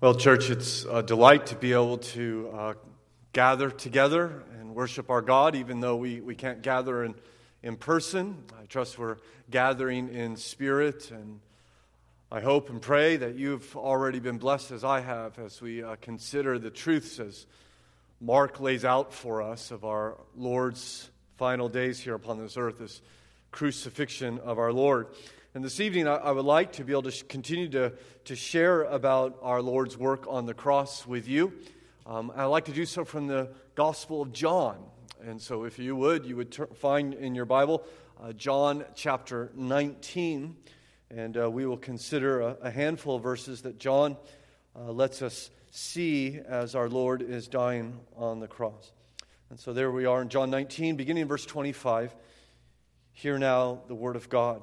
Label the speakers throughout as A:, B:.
A: Well, church, it's a delight to be able to uh, gather together and worship our God, even though we, we can't gather in, in person. I trust we're gathering in spirit, and I hope and pray that you've already been blessed as I have as we uh, consider the truths as Mark lays out for us of our Lord's final days here upon this earth, this crucifixion of our Lord. And this evening, I, would like to be able to continue to, to share about our Lord's work on the cross with you. Um, I'd like to do so from the Gospel of John. And so, if you would, you would ter- find in your Bible uh, John chapter 19. And uh, we will consider a, a, handful of verses that John uh, lets us see as our Lord is dying on the cross. And so, there we are in John 19, beginning in verse 25. Hear now the word of God.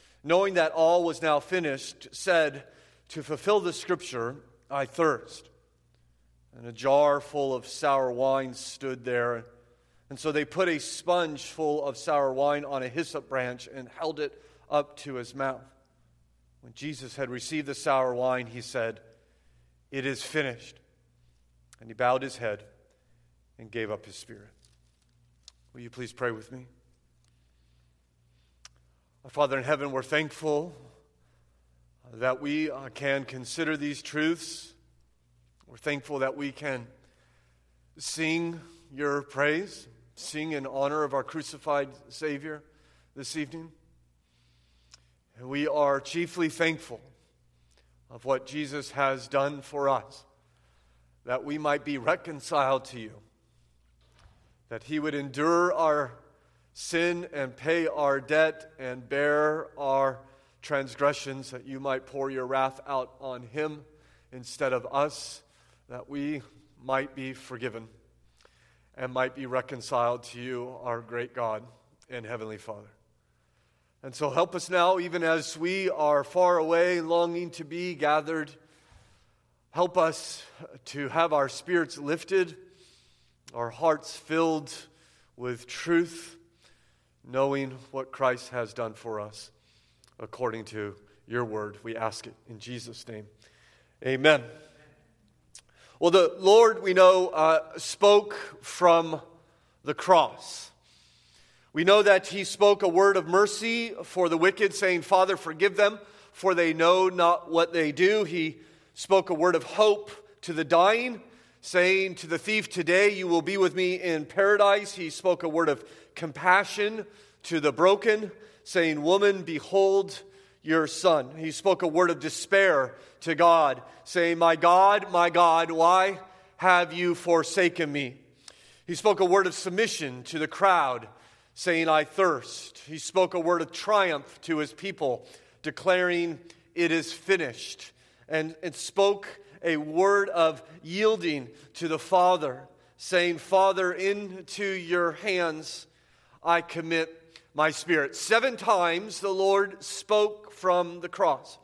A: knowing that all was now finished, said, To fulfill the scripture, I thirst. And a jar full of sour wine stood there. And so they put a sponge full of sour wine on a hyssop branch and held it up to his mouth. When Jesus had received the sour wine, he said, It is finished. And he bowed his head and gave up his spirit. Will you please pray with me? Father in heaven, we're thankful that we uh, can consider these truths. We're thankful that we can sing your praise, sing in honor of our crucified Savior this evening. And we are chiefly thankful of what Jesus has done for us, that we might be reconciled to you, that he would endure our sin and pay our debt and bear our transgressions, that you might pour your wrath out on him instead of us, that we might be forgiven and might be reconciled to you, our great God and Heavenly Father. And so help us now, even as we are far away, longing to be gathered. Help us to have our spirits lifted, our hearts filled with truth knowing what Christ has done for us according to your word. We ask it in Jesus' name. Amen. Well, the Lord, we know, uh, spoke from the cross. We know that he spoke a word of mercy for the wicked, saying, Father, forgive them, for they know not what they do. He spoke a word of hope to the dying, saying to the thief, Today you will be with me in paradise. He spoke a word of compassion to the broken, saying, Woman, behold your son. He spoke a word of despair to God, saying, My God, my God, why have you forsaken me? He spoke a word of submission to the crowd, saying, I thirst. He spoke a word of triumph to his people, declaring, It is finished. And it spoke a word of yielding to the Father, saying, Father, into your hands I commit my spirit. Seven times the Lord spoke from the cross.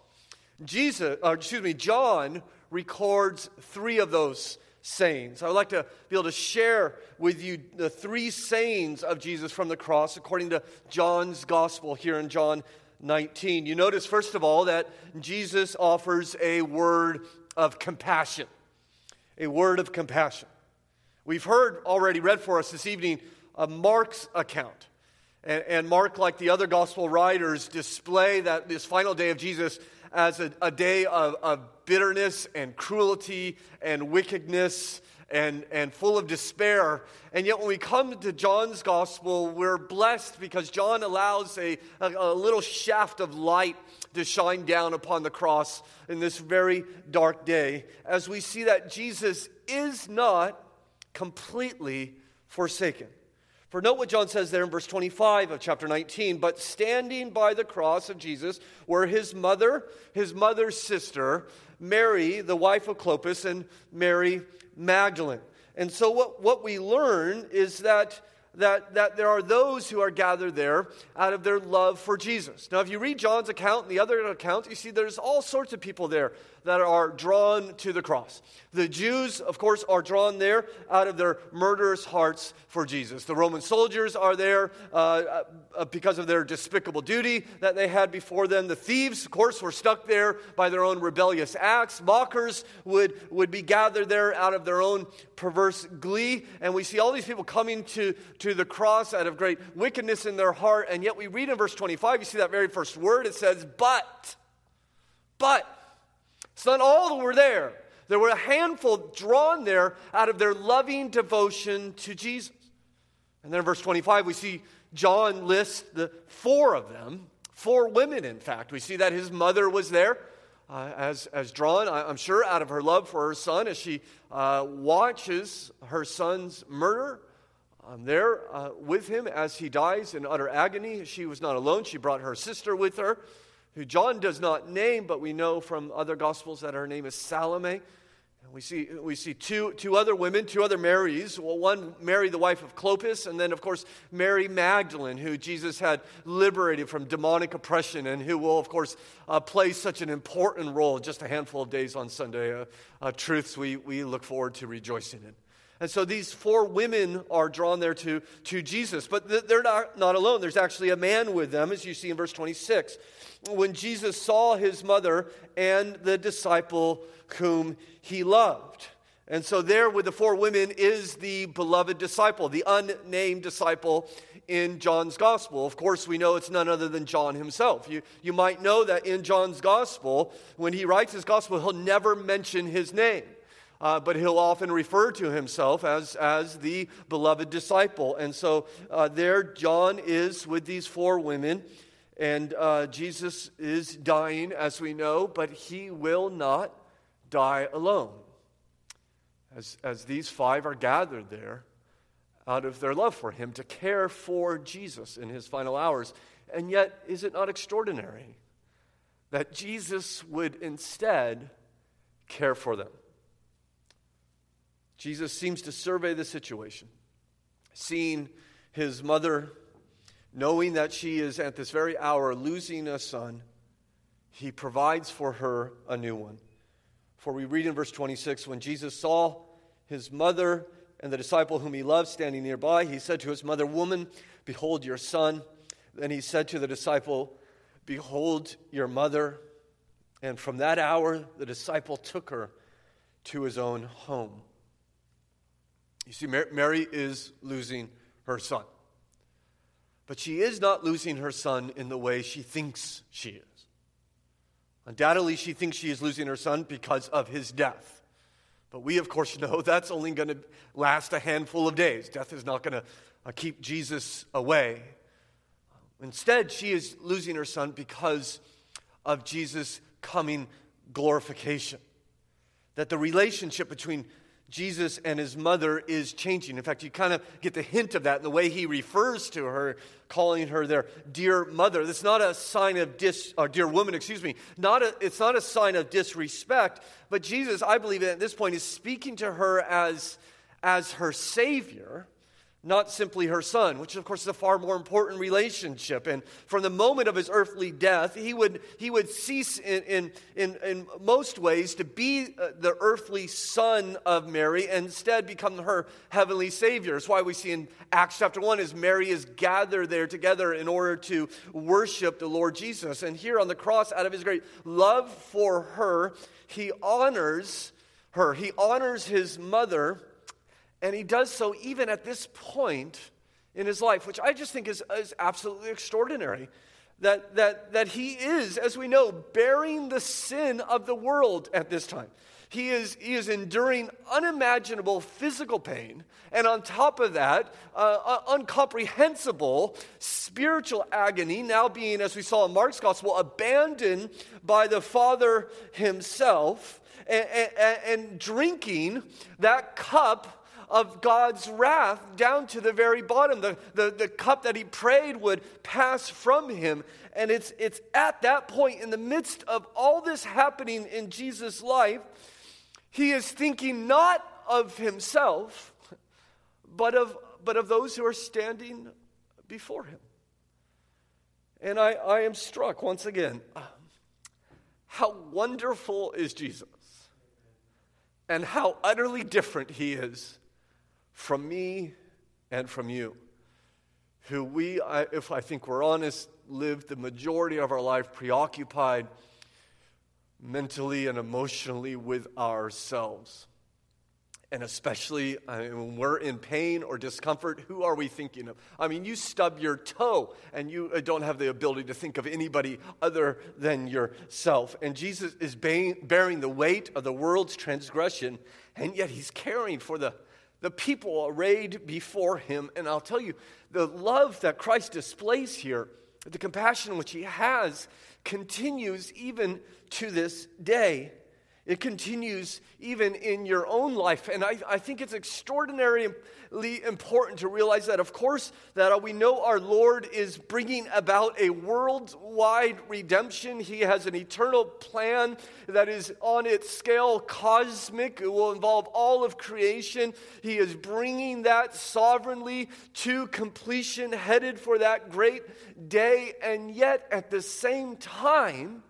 A: Jesus, or excuse me, John records three of those sayings. I would like to be able to share with you the three sayings of Jesus from the cross according to John's gospel here in John 19. You notice, first of all, that Jesus offers a word of compassion. A word of compassion. We've heard already read for us this evening Mark's account and, and Mark, like the other gospel writers, display that this final day of Jesus as a, a day of, of bitterness and cruelty and wickedness and, and full of despair. And yet, when we come to John's gospel, we're blessed because John allows a, a, a, little shaft of light to shine down upon the cross in this very dark day as we see that Jesus is not completely forsaken. For note what John says there in verse 25 of chapter 19. But standing by the cross of Jesus were his mother, his mother's sister, Mary, the wife of Clopas, and Mary Magdalene. And so what, what we learn is that that, that there are those who are gathered there out of their love for Jesus. Now, if you read John's account and the other account, you see there's all sorts of people there that are drawn to the cross. The Jews, of course, are drawn there out of their murderous hearts for Jesus. The Roman soldiers are there uh, uh, because of their despicable duty that they had before them. The thieves, of course, were stuck there by their own rebellious acts. Mockers would, would be gathered there out of their own perverse glee. And we see all these people coming to, to the cross out of great wickedness in their heart. And yet we read in verse 25, you see that very first word, it says, but. But it's not all that were there. There were a handful drawn there out of their loving devotion to Jesus. And then in verse 25, we see John list the four of them, four women, in fact. We see that his mother was there. Uh, as, as drawn, I, am sure, out of her love for her son as she uh, watches her son's murder. I'm there uh, with him as he dies in utter agony. She was not alone, she brought her sister with her who John does not name, but we know from other gospels that her name is Salome. And we see, we see two, two other women, two other Marys. Well, one, Mary, the wife of Clopas, and then, of course, Mary Magdalene, who Jesus had liberated from demonic oppression and who will, of course, uh, play such an important role just a handful of days on Sunday. Uh, uh, truths we, we look forward to rejoicing in. And so these four women are drawn there to, to Jesus, but they're not, not alone. There's actually a man with them, as you see in verse 26. When Jesus saw his mother and the disciple whom he loved. And so, there with the four women is the beloved disciple, the unnamed disciple in John's gospel. Of course, we know it's none other than John himself. You, you might know that in John's gospel, when he writes his gospel, he'll never mention his name uh, but he'll often refer to himself as, as the beloved disciple. And so uh, there, John is with these four women, and uh, Jesus is dying, as we know, but he will not die alone. As, as these five are gathered there out of their love for him to care for Jesus in his final hours. And yet, is it not extraordinary that Jesus would instead care for them? Jesus seems to survey the situation, seeing his mother, knowing that she is at this very hour losing a son, he provides for her a new one. For we read in verse 26 when Jesus saw his mother and the disciple whom he loved standing nearby, he said to his mother, Woman, behold your son. Then he said to the disciple, Behold your mother. And from that hour, the disciple took her to his own home. You see, Mary is losing her son. But she is not losing her son in the way she thinks she is. Undoubtedly, she thinks she is losing her son because of his death. But we, of course, know that's only going to last a handful of days. Death is not going to uh, keep Jesus away. Instead, she is losing her son because of Jesus' coming glorification. That the relationship between Jesus and his mother is changing. In fact, you kind of get the hint of that in the way he refers to her, calling her their dear mother. That's not a sign of dis, or dear woman, excuse me. Not a, it's not a sign of disrespect, but Jesus, I believe at this point, is speaking to her as, as her Savior not simply her son, which of course is a far more important relationship. And from the moment of his earthly death, he would, he would cease in, in, in, in most ways to be uh, the earthly son of Mary and instead become her heavenly savior. That's why we see in Acts chapter 1 as Mary is gathered there together in order to worship the Lord Jesus. And here on the cross, out of his great love for her, he honors her. He honors his mother and he does so even at this point in his life, which I just think is, is absolutely extraordinary. That, that, that he is, as we know, bearing the sin of the world at this time. He is, he is enduring unimaginable physical pain, and on top of that, uh, uh, incomprehensible spiritual agony, now being, as we saw in Mark's gospel, abandoned by the Father himself, and, and, and drinking that cup of God's wrath down to the very bottom. The, the, the cup that he prayed would pass from him. And it's, it's at that point, in the midst of all this happening in Jesus' life, he is thinking not of himself, but of, but of those who are standing before him. And I, I am struck once again how wonderful is Jesus and how utterly different he is from me and from you, who we, if I think we're honest, live the majority of our life preoccupied mentally and emotionally with ourselves. And especially I mean, when we're in pain or discomfort, who are we thinking of? I mean, you stub your toe and you uh, don't have the ability to think of anybody other than yourself. And Jesus is bearing the weight of the world's transgression, and yet he's caring for the, the people arrayed before him. And I'll tell you, the love that Christ displays here, the compassion which he has, continues even to this day. It continues even in your own life. And I, I think it's extraordinarily important to realize that, of course, that we know our Lord is bringing about a worldwide redemption. He has an eternal plan that is on its scale cosmic. It will involve all of creation. He is bringing that sovereignly to completion, headed for that great day. And yet, at the same time,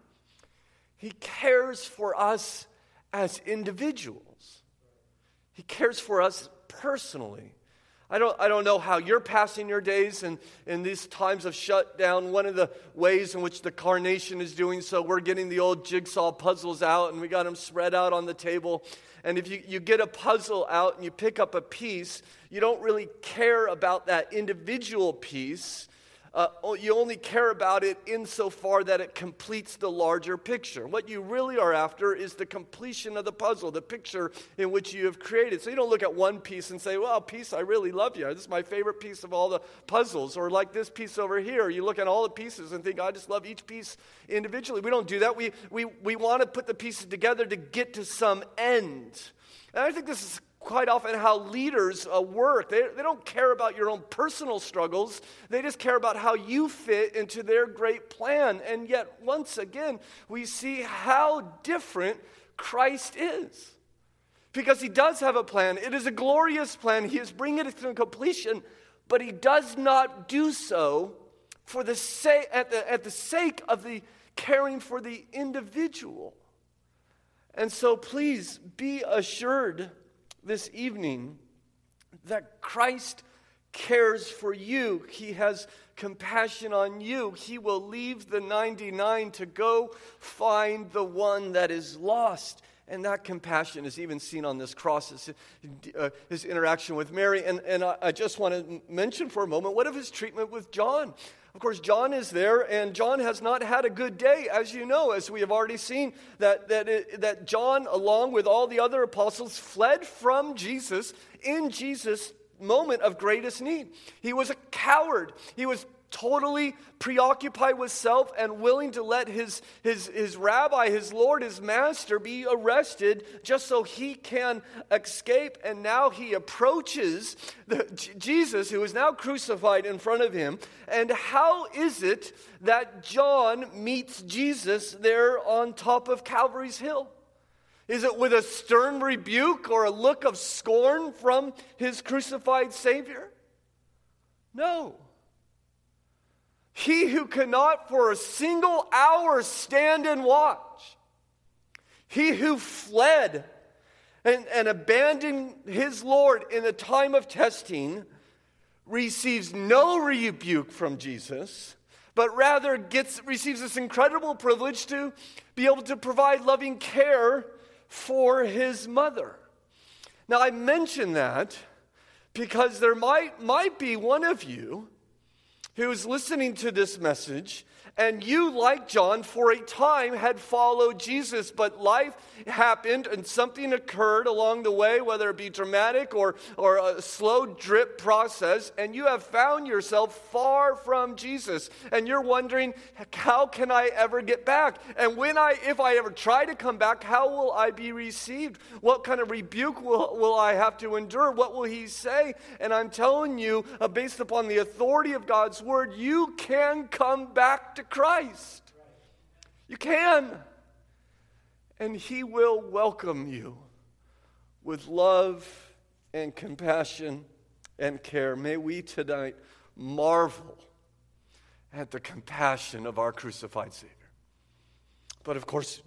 A: he cares for us as individuals. He cares for us personally. I don't, I don't know how you're passing your days in, in these times of shutdown. One of the ways in which the carnation is doing so, we're getting the old jigsaw puzzles out and we got them spread out on the table. And if you, you get a puzzle out and you pick up a piece, you don't really care about that individual piece uh, you only care about it insofar that it completes the larger picture. What you really are after is the completion of the puzzle, the picture in which you have created. So you don't look at one piece and say, well, piece, I really love you. This is my favorite piece of all the puzzles. Or like this piece over here, you look at all the pieces and think, I just love each piece individually. We don't do that. We, we, we want to put the pieces together to get to some end. And I think this is quite often how leaders uh, work. They, they don't care about your own personal struggles, they just care about how you fit into their great plan. And yet, once again, we see how different Christ is. Because he does have a plan. It is a glorious plan. He is bringing it to completion, but he does not do so for the sa- at, the, at the sake of the caring for the individual. And so please be assured this evening that Christ cares for you. He has compassion on you. He will leave the 99 to go find the one that is lost. And that compassion is even seen on this cross, his, uh, his interaction with Mary. And, and I, I just want to mention for a moment what of his treatment with John? Of course, John is there, and John has not had a good day, as you know, as we have already seen, that, that, it, that John, along with all the other apostles, fled from Jesus in Jesus' moment of greatest need. He was a coward. He was totally preoccupied with self and willing to let his, his, his rabbi, his Lord, his master be arrested just so he can escape. And now he approaches the, Jesus, who is now crucified in front of him. And how is it that John meets Jesus there on top of Calvary's Hill? Is it with a stern rebuke or a look of scorn from his crucified Savior? No. He who cannot for a single hour stand and watch. He who fled and, and abandoned his Lord in the time of testing receives no rebuke from Jesus, but rather gets, receives this incredible privilege to be able to provide loving care for his mother. Now, I mention that because there might, might be one of you who's listening to this message And you, like John, for a time had followed Jesus, but life happened and something occurred along the way, whether it be dramatic or, or a slow drip process, and you have found yourself far from Jesus. And you're wondering, how can I ever get back? And when I, if I ever try to come back, how will I be received? What kind of rebuke will, will I have to endure? What will he say? And I'm telling you, uh, based upon the authority of God's word, you can come back to Christ. You can. And He will welcome you with love and compassion and care. May we tonight marvel at the compassion of our crucified Savior. But of course,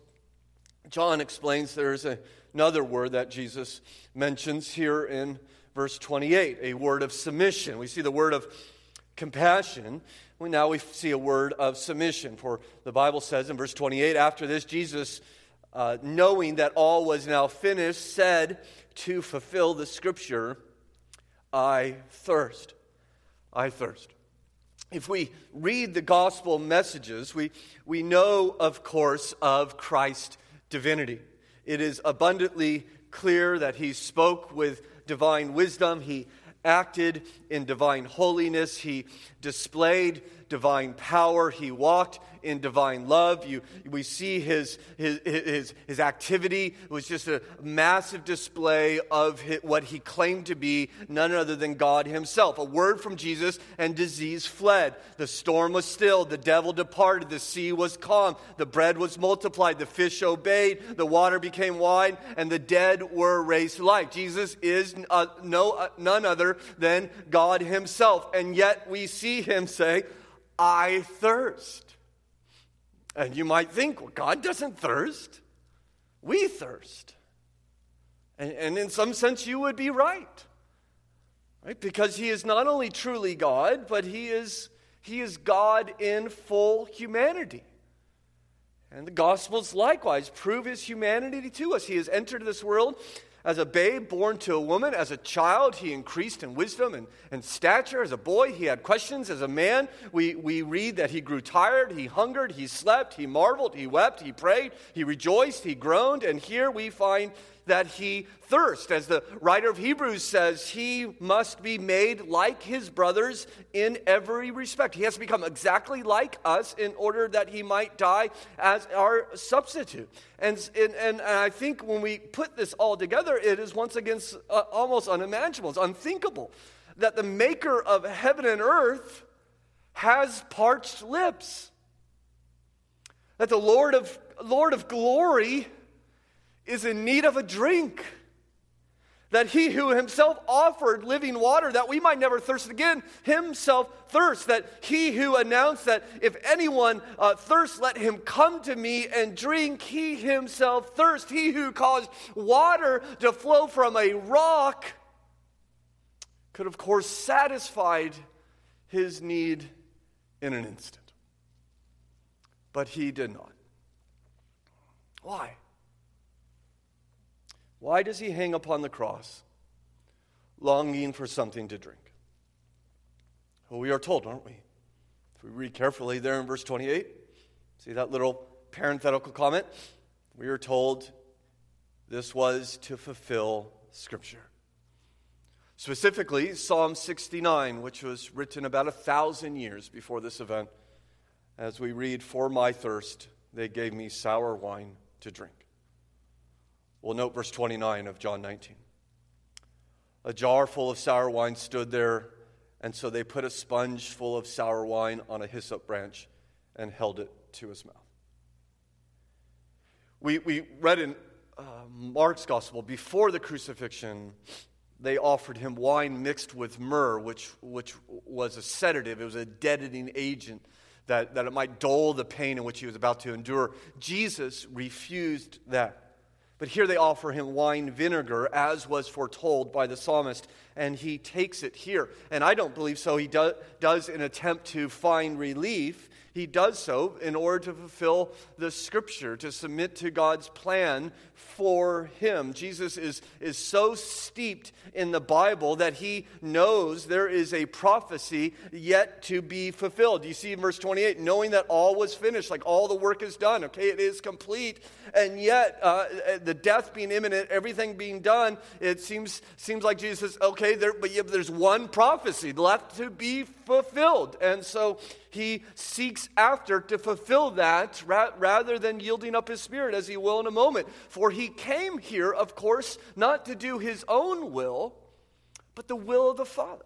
A: John explains there's a, another word that Jesus mentions here in verse 28, a word of submission. We see the word of compassion well, now we see a word of submission. For the Bible says in verse 28 after this, Jesus, uh, knowing that all was now finished, said to fulfill the scripture, I thirst. I thirst. If we read the gospel messages, we, we know, of course, of Christ's divinity. It is abundantly clear that he spoke with divine wisdom. He acted in divine holiness. He displayed divine power. He walked in divine love. You, we see his, his, his, his activity was just a massive display of his, what he claimed to be none other than God himself. A word from Jesus, and disease fled. The storm was stilled. The devil departed. The sea was calm. The bread was multiplied. The fish obeyed. The water became wine, and the dead were raised to life. Jesus is uh, no, uh, none other than God himself. And yet we see him say, I thirst. And you might think, well, God doesn't thirst. We thirst. And, and in some sense, you would be right. Right? Because he is not only truly God, but he is, he is God in full humanity. And the Gospels likewise prove his humanity to us. He has entered this world as a babe born to a woman, as a child, he increased in wisdom and, and stature. As a boy, he had questions. As a man, we, we read that he grew tired, he hungered, he slept, he marveled, he wept, he prayed, he rejoiced, he groaned. And here we find that he thirst. As the writer of Hebrews says, he must be made like his brothers in every respect. He has to become exactly like us in order that he might die as our substitute. And, and, and I think when we put this all together, it is once again uh, almost unimaginable, it's unthinkable that the maker of heaven and earth has parched lips. That the Lord of, Lord of glory is in need of a drink. That he who himself offered living water that we might never thirst again, himself thirsts. That he who announced that if anyone uh, thirsts, let him come to me and drink, he himself thirsts. He who caused water to flow from a rock could, of course, satisfied his need in an instant. But he did not. Why? Why does he hang upon the cross, longing for something to drink? Well, we are told, aren't we? If we read carefully there in verse 28, see that little parenthetical comment? We are told this was to fulfill Scripture. Specifically, Psalm 69, which was written about a thousand years before this event, as we read, For my thirst, they gave me sour wine to drink. We'll note verse 29 of John 19. A jar full of sour wine stood there, and so they put a sponge full of sour wine on a hyssop branch and held it to his mouth. We, we read in uh, Mark's gospel before the crucifixion, they offered him wine mixed with myrrh, which, which was a sedative, it was a deadening agent that, that it might dull the pain in which he was about to endure. Jesus refused that. But here they offer him wine vinegar, as was foretold by the psalmist. and he takes it here. And I don't believe so. He do, does an attempt to find relief. He does so in order to fulfill the scripture, to submit to God's plan for him. Jesus is, is so steeped in the Bible that he knows there is a prophecy yet to be fulfilled. You see in verse 28, knowing that all was finished, like all the work is done, okay, it is complete. And yet, uh, the death being imminent, everything being done, it seems, seems like Jesus says, okay, there, but yeah, there's one prophecy left to be fulfilled. And so he seeks after to fulfill that ra- rather than yielding up his spirit, as he will in a moment. For he came here, of course, not to do his own will, but the will of the Father.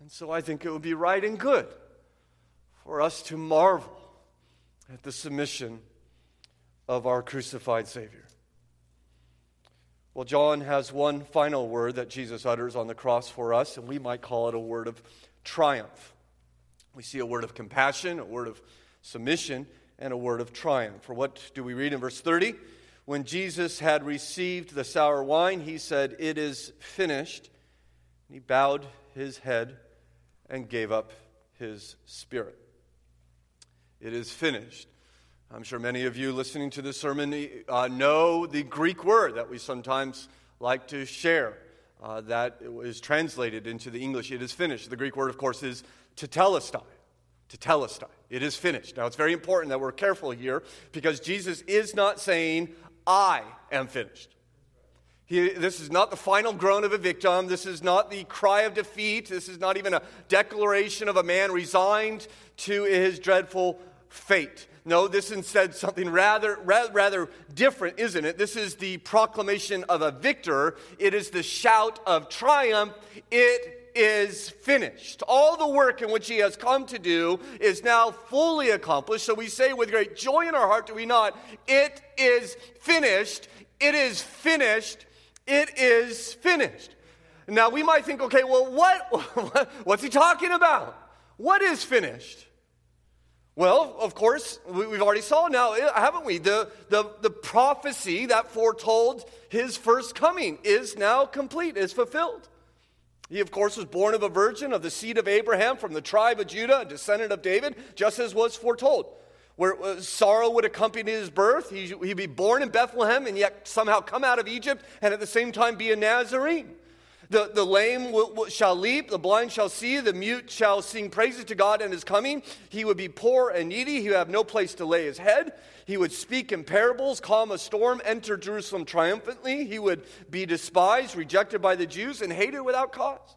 A: And so I think it would be right and good for us to marvel at the submission of our crucified Savior. Well, John has one final word that Jesus utters on the cross for us, and we might call it a word of triumph. We see a word of compassion, a word of submission, and a word of triumph. For what do we read in verse 30? When Jesus had received the sour wine, he said, It is finished. And he bowed his head and gave up his spirit. It is finished. I'm sure many of you listening to this sermon uh, know the Greek word that we sometimes like to share uh, that is translated into the English. It is finished. The Greek word, of course, is tetelestai. Tetelestai. It is finished. Now, it's very important that we're careful here because Jesus is not saying, I am finished. He, this is not the final groan of a victim. This is not the cry of defeat. This is not even a declaration of a man resigned to his dreadful fate. No, this is instead something rather, rather, rather different, isn't it? This is the proclamation of a victor. It is the shout of triumph. It is finished. All the work in which he has come to do is now fully accomplished. So we say with great joy in our heart, do we not? It is finished. It is finished. It is finished. Now we might think, okay, well, what, what's he talking about? What is finished? Well, of course, we've already saw now, eh, haven't we? The, the, the prophecy that foretold his first coming is now complete, is fulfilled. He, of course, was born of a virgin of the seed of Abraham from the tribe of Judah, a descendant of David, just as was foretold. Where uh, sorrow would accompany his birth, he, he'd be born in Bethlehem and yet somehow come out of Egypt and at the same time be a Nazarene. The, the lame will, will, shall leap, the blind shall see, the mute shall sing praises to God and his coming. He would be poor and needy, he would have no place to lay his head. He would speak in parables, calm a storm, enter Jerusalem triumphantly. He would be despised, rejected by the Jews, and hated without cause.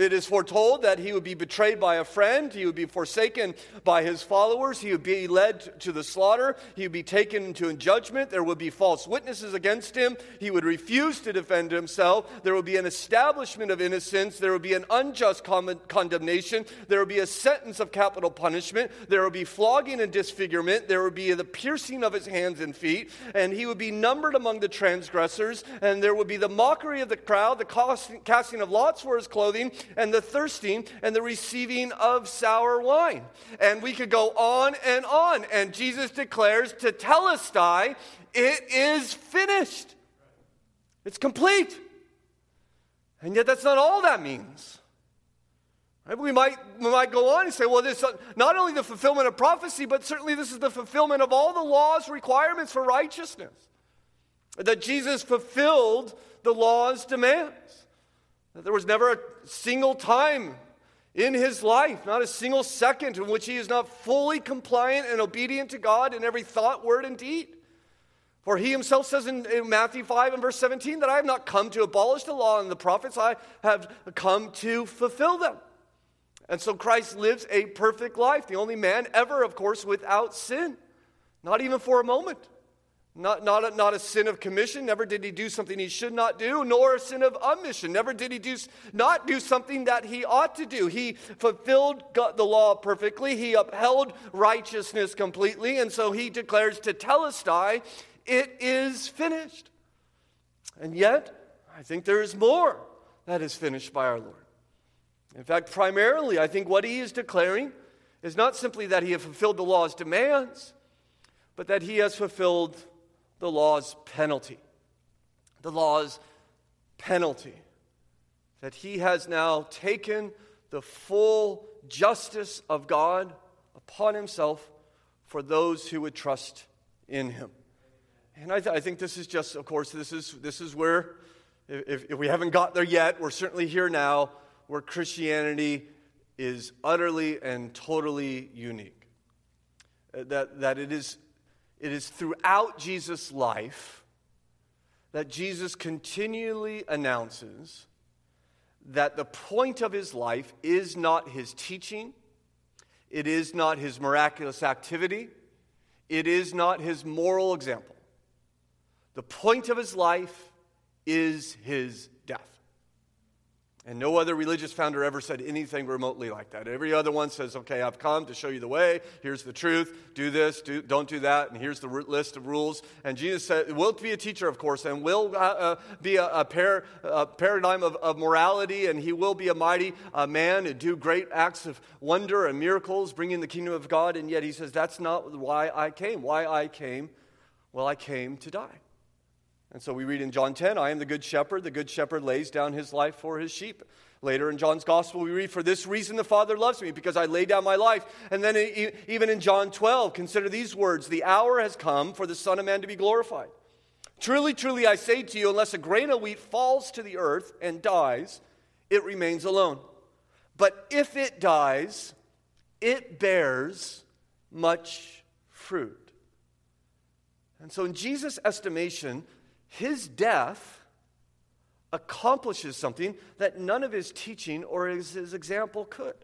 A: It is foretold that he would be betrayed by a friend, he would be forsaken by his followers, he would be led to the slaughter, he would be taken into judgment, there would be false witnesses against him, he would refuse to defend himself, there would be an establishment of innocence, there would be an unjust condemnation, there would be a sentence of capital punishment, there would be flogging and disfigurement, there would be the piercing of his hands and feet, and he would be numbered among the transgressors, and there would be the mockery of the crowd, the casting of lots for his clothing and the thirsting and the receiving of sour wine. And we could go on and on. And Jesus declares tetelestai, it is finished. It's complete. And yet, that's not all that means. We, might, we might go on and say, well, this not only the fulfillment of prophecy, but certainly this is the fulfillment of all the law's requirements for righteousness. That Jesus fulfilled the law's demands. There was never a single time in his life, not a single second in which he is not fully compliant and obedient to God in every thought, word, and deed. For he himself says in, in, Matthew 5 and verse 17 that I have not come to abolish the law and the prophets, I have come to fulfill them. And so Christ lives a perfect life, the only man ever, of course, without sin, not even for a moment. Not, not, a, not a sin of commission. Never did he do something he should not do, nor a sin of omission. Never did he do, not do something that he ought to do. He fulfilled the law perfectly. He upheld righteousness completely. And so he declares tetelestai, it is finished. And yet, I think there is more that is finished by our Lord. In fact, primarily, I think what he is declaring is not simply that he has fulfilled the law's demands, but that he has fulfilled the law's penalty. The law's penalty. that he has now taken the full justice of God upon himself for those who would trust in him. And I, th- I think this is just, of course, this is, this is where, if, if we haven't got there yet, we're certainly here now, where Christianity is utterly and totally unique. That, that it, is, it is throughout Jesus' life that Jesus continually announces that the point of his life is not his teaching, it is not his miraculous activity, it is not his moral example. The point of his life is his. And no other religious founder ever said anything remotely like that. Every other one says, okay, I've come to show you the way. Here's the truth. Do this, do, don't do that. And here's the list of rules. And Jesus said, will be a teacher, of course, and will uh, uh, be a, a, par, a paradigm of, of, morality, and he will be a mighty uh, man and do great acts of wonder and miracles, bringing the kingdom of God. And yet he says, that's not why I came. Why I came? Well, I came to die. And so we read in John 10, I am the good shepherd. The good shepherd lays down his life for his sheep. Later in John's gospel, we read, For this reason the Father loves me, because I lay down my life. And then even in John 12, consider these words The hour has come for the Son of Man to be glorified. Truly, truly, I say to you, unless a grain of wheat falls to the earth and dies, it remains alone. But if it dies, it bears much fruit. And so, in Jesus' estimation, his death accomplishes something that none of his teaching or his, his, example could.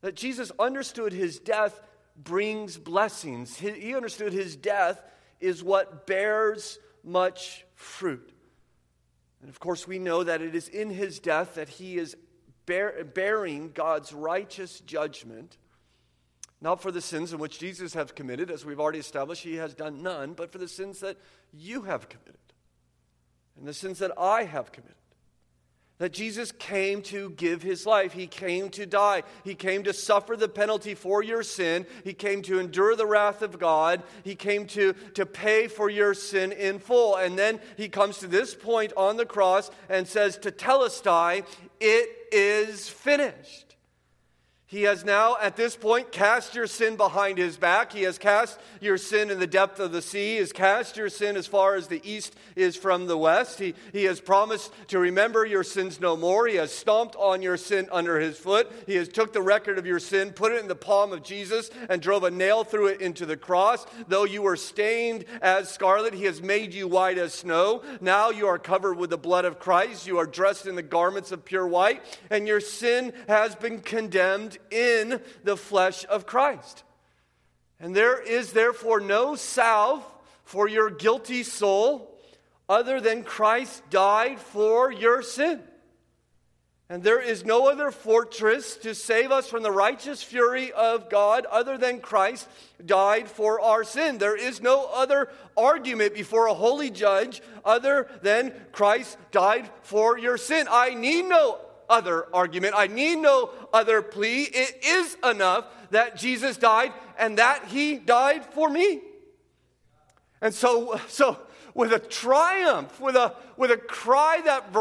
A: That Jesus understood his death brings blessings. He, he understood his death is what bears much fruit. And of course, we know that it is in his death that he is bear, bearing God's righteous judgment not for the sins in which Jesus has committed, as we've already established, he has done none, but for the sins that you have committed and the sins that I have committed. That Jesus came to give his life. He came to die. He came to suffer the penalty for your sin. He came to endure the wrath of God. He came to, to pay for your sin in full. And then he comes to this point on the cross and says, Tetelestai, it is finished. He has now, at this point, cast your sin behind his back. He has cast your sin in the depth of the sea. He has cast your sin as far as the east is from the west. He, he has promised to remember your sins no more. He has stomped on your sin under his foot. He has took the record of your sin, put it in the palm of Jesus, and drove a nail through it into the cross. Though you were stained as scarlet, he has made you white as snow. Now you are covered with the blood of Christ. You are dressed in the garments of pure white, and your sin has been condemned in the flesh of Christ. And there is therefore no salve for your guilty soul other than Christ died for your sin. And there is no other fortress to save us from the righteous fury of God other than Christ died for our sin. There is no other argument before a holy judge other than Christ died for your sin. I need no other argument. I need no other plea. It is enough that Jesus died and that he died for me. And so, so with a triumph, with a, with a cry that,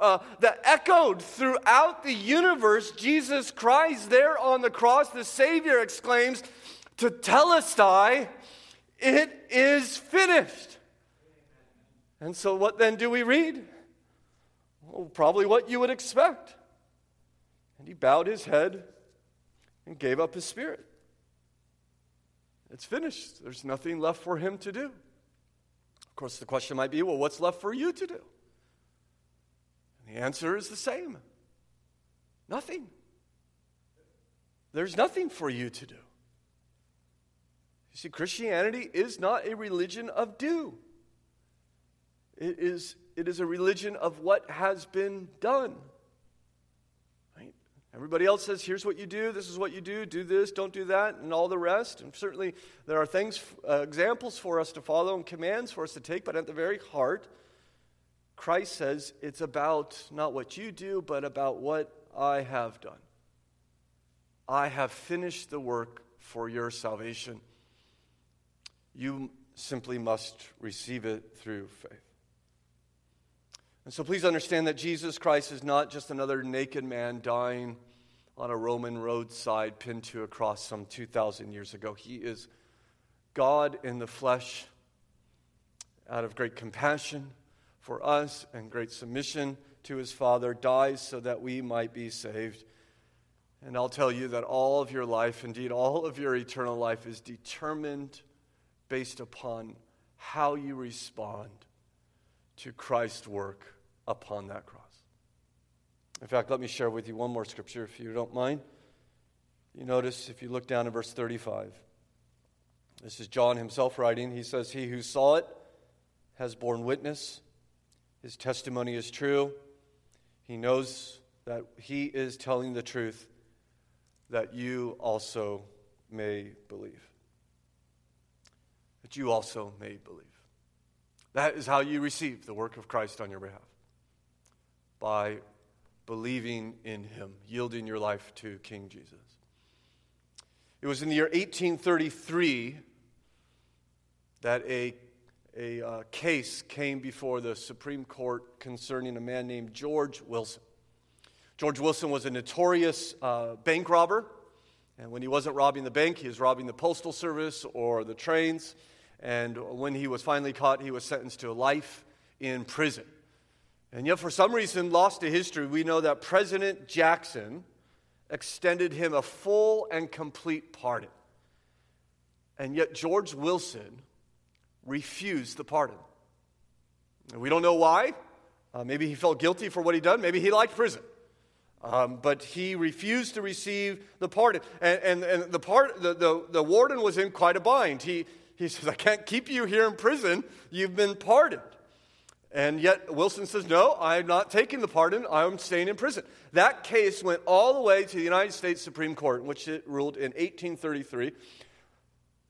A: uh, that echoed throughout the universe, Jesus Christ there on the cross, the Savior exclaims, Tetelestai, it is finished. And so, what then do we read? Probably what you would expect. And he bowed his head and gave up his spirit. It's finished. There's nothing left for him to do. Of course, the question might be well, what's left for you to do? And the answer is the same nothing. There's nothing for you to do. You see, Christianity is not a religion of do, it is it is a religion of what has been done. Right? Everybody else says, here's what you do, this is what you do, do this, don't do that, and all the rest. And certainly there are things, uh, examples for us to follow and commands for us to take, but at the very heart, Christ says it's about not what you do, but about what I have done. I have finished the work for your salvation. You simply must receive it through faith. And so please understand that Jesus Christ is not just another naked man dying on a Roman roadside pinned to a cross some 2,000 years ago. He is God in the flesh out of great compassion for us and great submission to his Father, dies so that we might be saved. And I'll tell you that all of your life, indeed all of your eternal life, is determined based upon how you respond to Christ's work upon that cross. In fact, let me share with you one more scripture if you don't mind. You notice if you look down in verse 35. This is John himself writing. He says, He who saw it has borne witness. His testimony is true. He knows that he is telling the truth, that you also may believe. That you also may believe. That is how you receive the work of Christ on your behalf by believing in him, yielding your life to King Jesus. It was in the year 1833 that a, a uh, case came before the Supreme Court concerning a man named George Wilson. George Wilson was a notorious uh, bank robber, and when he wasn't robbing the bank, he was robbing the postal service or the trains. And when he was finally caught, he was sentenced to life in prison. And yet, for some reason, lost to history, we know that President Jackson extended him a full and complete pardon. And yet, George Wilson refused the pardon. And we don't know why. Uh, maybe he felt guilty for what he'd done. Maybe he liked prison. Um, but he refused to receive the pardon. And, and, and the, part, the, the, the warden was in quite a bind. He, he says, I can't keep you here in prison. You've been pardoned. And yet Wilson says, No, I'm not taking the pardon. I'm staying in prison. That case went all the way to the United States Supreme Court, which it ruled in 1833.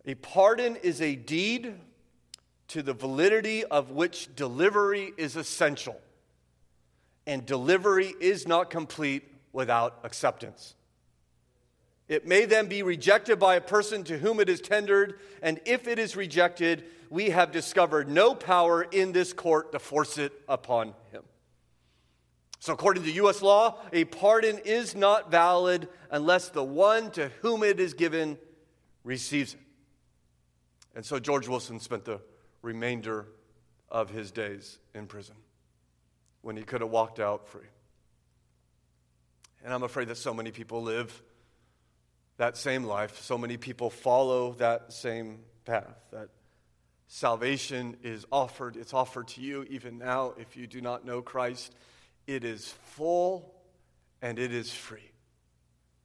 A: A pardon is a deed to the validity of which delivery is essential. And delivery is not complete without acceptance. It may then be rejected by a person to whom it is tendered, and if it is rejected, we have discovered no power in this court to force it upon him. So, according to U.S. law, a pardon is not valid unless the one to whom it is given receives it. And so, George Wilson spent the remainder of his days in prison when he could have walked out free. And I'm afraid that so many people live that same life. So many people follow that same path. That salvation is offered. It's offered to you even now if you do not know Christ. It is full and it is free.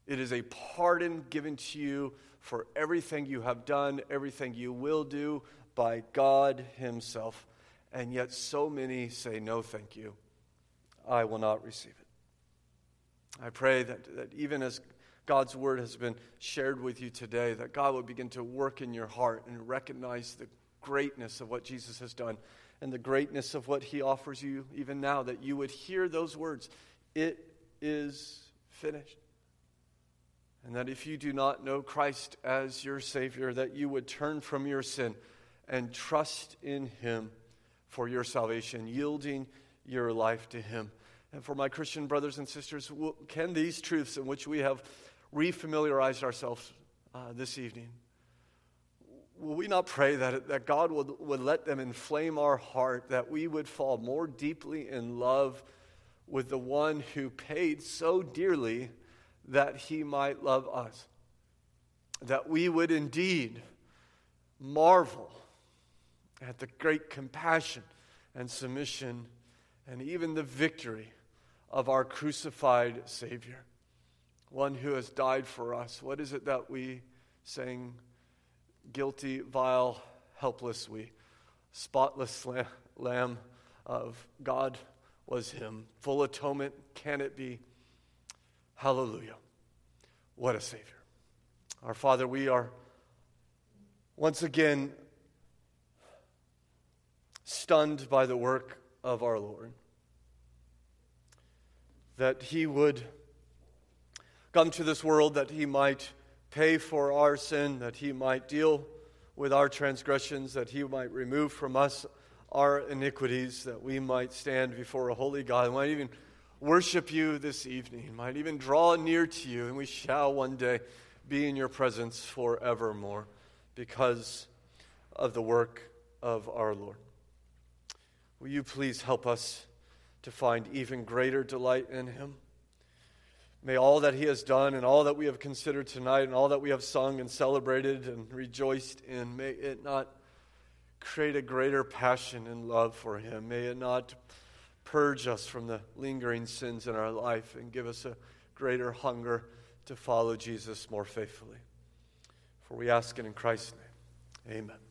A: It is a pardon given to you for everything you have done, everything you will do by God Himself. And yet, so many say, No, thank you. I will not receive it. I pray that, that even as God's word has been shared with you today, that God would begin to work in your heart and recognize the greatness of what Jesus has done and the greatness of what he offers you even now, that you would hear those words It is finished. And that if you do not know Christ as your Savior, that you would turn from your sin and trust in Him for your salvation, yielding your life to Him. And for my Christian brothers and sisters, can these truths in which we have refamiliarized ourselves uh, this evening, will we not pray that, that God would, would let them inflame our heart, that we would fall more deeply in love with the one who paid so dearly that he might love us? That we would indeed marvel at the great compassion and submission and even the victory of our crucified Savior one who has died for us. What is it that we sing? Guilty, vile, helpless we. Spotless lamb of God was him. Full atonement, can it be? Hallelujah. What a Savior. Our Father, we are once again stunned by the work of our Lord. That He would come to this world that he might pay for our sin, that he might deal with our transgressions, that he might remove from us our iniquities, that we might stand before a holy God, and might even worship you this evening, might even draw near to you, and we shall one day be in your presence forevermore because of the work of our Lord. Will you please help us to find even greater delight in him? May all that he has done and all that we have considered tonight and all that we have sung and celebrated and rejoiced in, may it not create a greater passion and love for him. May it not purge us from the lingering sins in our life and give us a greater hunger to follow Jesus more faithfully. For we ask it in Christ's name. Amen.